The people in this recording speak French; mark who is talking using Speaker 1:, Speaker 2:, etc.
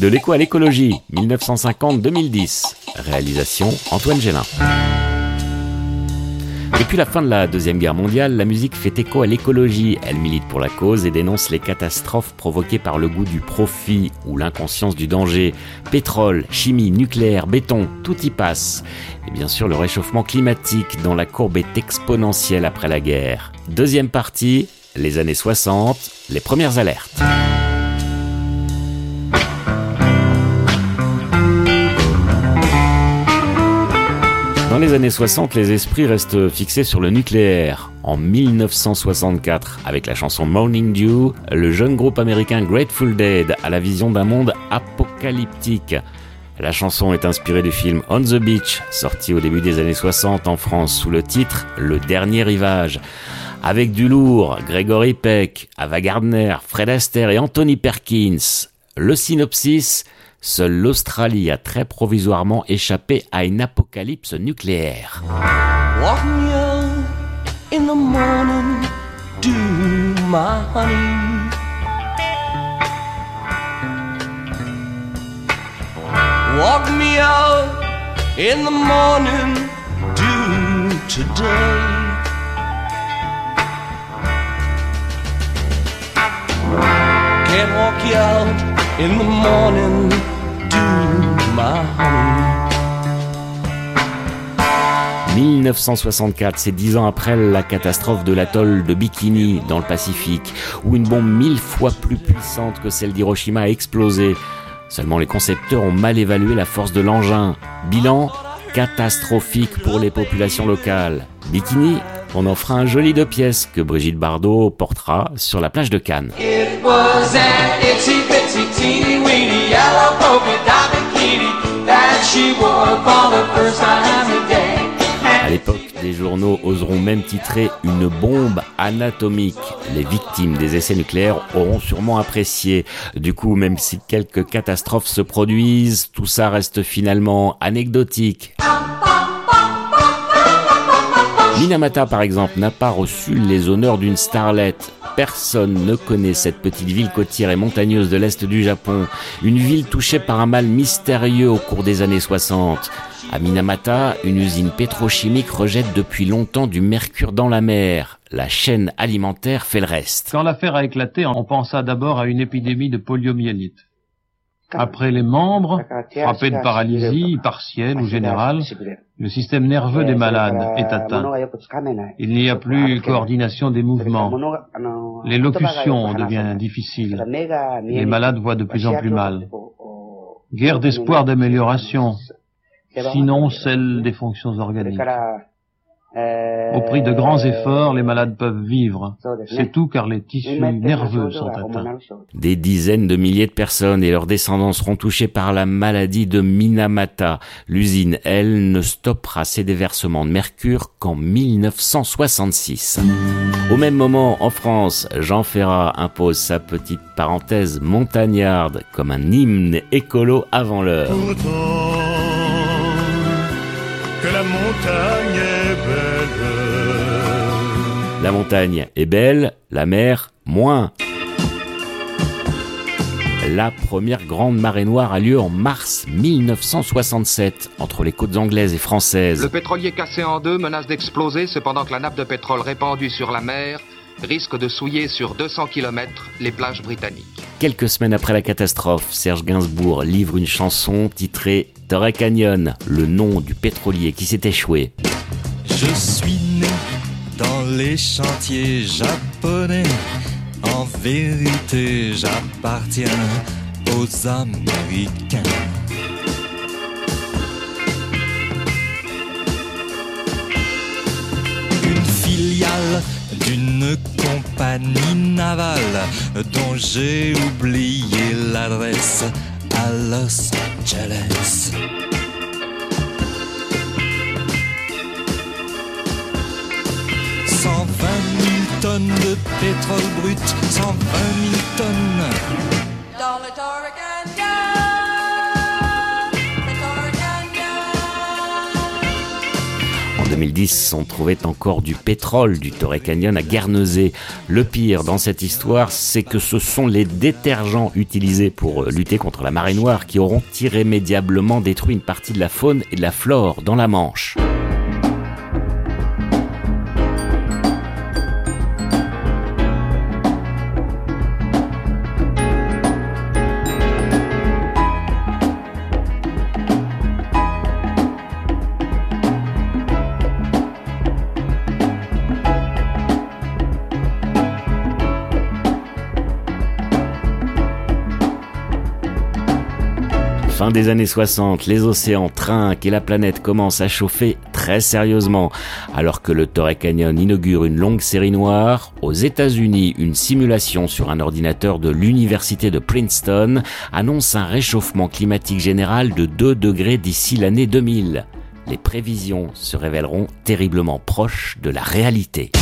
Speaker 1: De l'écho à l'écologie, 1950-2010. Réalisation Antoine Gélin. Depuis la fin de la Deuxième Guerre mondiale, la musique fait écho à l'écologie. Elle milite pour la cause et dénonce les catastrophes provoquées par le goût du profit ou l'inconscience du danger. Pétrole, chimie, nucléaire, béton, tout y passe. Et bien sûr le réchauffement climatique dont la courbe est exponentielle après la guerre. Deuxième partie, les années 60, les premières alertes. Les années 60, les esprits restent fixés sur le nucléaire. En 1964, avec la chanson Morning Dew, le jeune groupe américain Grateful Dead a la vision d'un monde apocalyptique. La chanson est inspirée du film On the Beach, sorti au début des années 60 en France sous le titre Le Dernier Rivage. Avec du lourd, Gregory Peck, Ava Gardner, Fred Astaire et Anthony Perkins. Le synopsis, Seule l'Australie a très provisoirement échappé à une apocalypse nucléaire. In the morning, do my honey. 1964, c'est dix ans après la catastrophe de l'atoll de Bikini dans le Pacifique, où une bombe mille fois plus puissante que celle d'Hiroshima a explosé. Seulement les concepteurs ont mal évalué la force de l'engin. Bilan catastrophique pour les populations locales. Bikini, on en fera un joli deux pièces que Brigitte Bardot portera sur la plage de Cannes. À l'époque, des journaux oseront même titrer une bombe anatomique. Les victimes des essais nucléaires auront sûrement apprécié. Du coup, même si quelques catastrophes se produisent, tout ça reste finalement anecdotique. Minamata, par exemple, n'a pas reçu les honneurs d'une starlette. Personne ne connaît cette petite ville côtière et montagneuse de l'Est du Japon, une ville touchée par un mal mystérieux au cours des années 60. À Minamata, une usine pétrochimique rejette depuis longtemps du mercure dans la mer. La chaîne alimentaire fait le reste.
Speaker 2: Quand l'affaire a éclaté, on pensa d'abord à une épidémie de poliomyélite. Après les membres, frappés de paralysie partielle ou générale, le système nerveux des malades est atteint. Il n'y a plus coordination des mouvements. L'élocution devient difficile. Les malades voient de plus en plus mal. Guerre d'espoir d'amélioration, sinon celle des fonctions organiques. Euh, Au prix de grands efforts, les malades peuvent vivre. C'est tout car les tissus nerveux sont atteints.
Speaker 1: Des dizaines de milliers de personnes et leurs descendants seront touchés par la maladie de Minamata. L'usine, elle, ne stoppera ses déversements de mercure qu'en 1966. Au même moment, en France, Jean Ferrat impose sa petite parenthèse montagnarde comme un hymne écolo avant l'heure. Que la montagne la montagne est belle, la mer moins. La première grande marée noire a lieu en mars 1967 entre les côtes anglaises et françaises.
Speaker 3: Le pétrolier cassé en deux menace d'exploser cependant que la nappe de pétrole répandue sur la mer risque de souiller sur 200 km les plages britanniques.
Speaker 1: Quelques semaines après la catastrophe, Serge Gainsbourg livre une chanson titrée Torrey Canyon, le nom du pétrolier qui s'est échoué.
Speaker 4: Je suis né dans les chantiers japonais. En vérité, j'appartiens aux Américains. D'une compagnie navale dont j'ai oublié l'adresse à Los Angeles. 120 000 tonnes de pétrole brut, 120 000 tonnes.
Speaker 1: 2010, on trouvait encore du pétrole du Torrey Canyon à Guernesey. Le pire dans cette histoire, c'est que ce sont les détergents utilisés pour lutter contre la marée noire qui auront irrémédiablement détruit une partie de la faune et de la flore dans la Manche. Fin des années 60, les océans trinquent et la planète commence à chauffer très sérieusement. Alors que le Torrey Canyon inaugure une longue série noire, aux États-Unis, une simulation sur un ordinateur de l'université de Princeton annonce un réchauffement climatique général de 2 degrés d'ici l'année 2000. Les prévisions se révéleront terriblement proches de la réalité.